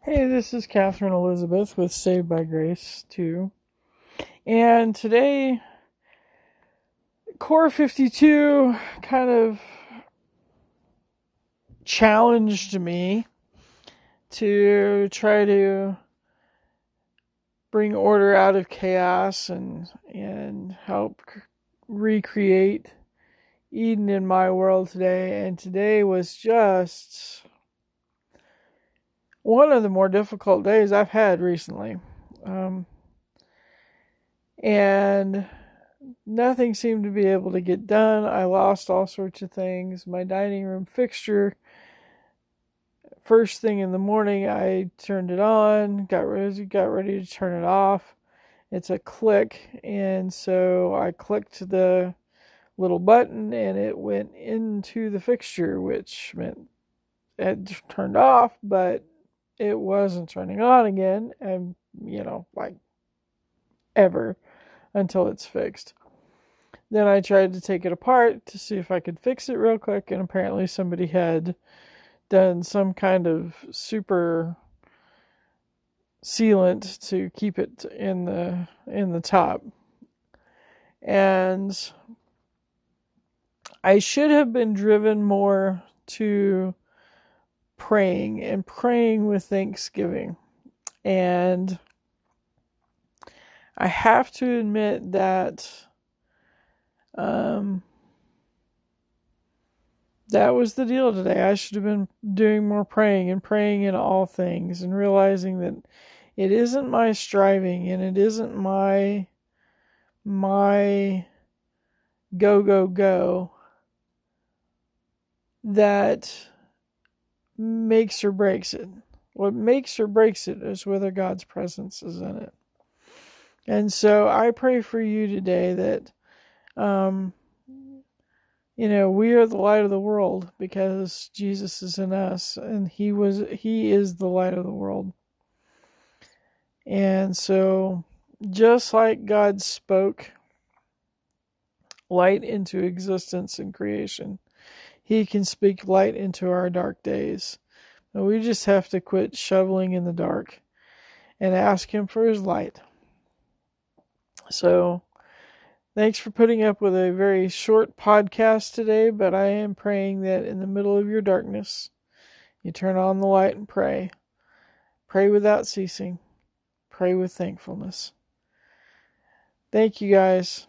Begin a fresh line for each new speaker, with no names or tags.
Hey, this is Katherine Elizabeth with Saved by Grace 2. And today, Core 52 kind of challenged me to try to bring order out of chaos and and help recreate Eden in my world today. And today was just one of the more difficult days I've had recently. Um, and nothing seemed to be able to get done. I lost all sorts of things. My dining room fixture, first thing in the morning, I turned it on, got ready, got ready to turn it off. It's a click, and so I clicked the little button, and it went into the fixture, which meant it turned off, but it wasn't turning on again, and you know, like ever until it's fixed. Then I tried to take it apart to see if I could fix it real quick, and apparently somebody had done some kind of super sealant to keep it in the in the top. And I should have been driven more to praying and praying with thanksgiving. And I have to admit that um, that was the deal today. I should have been doing more praying and praying in all things and realizing that it isn't my striving and it isn't my my go go go that makes or breaks it. What makes or breaks it is whether God's presence is in it. And so I pray for you today that, um, you know, we are the light of the world because Jesus is in us, and He was He is the light of the world. And so, just like God spoke light into existence in creation, he can speak light into our dark days. But we just have to quit shoveling in the dark and ask Him for His light. So, thanks for putting up with a very short podcast today, but I am praying that in the middle of your darkness, you turn on the light and pray. Pray without ceasing. Pray with thankfulness. Thank you guys.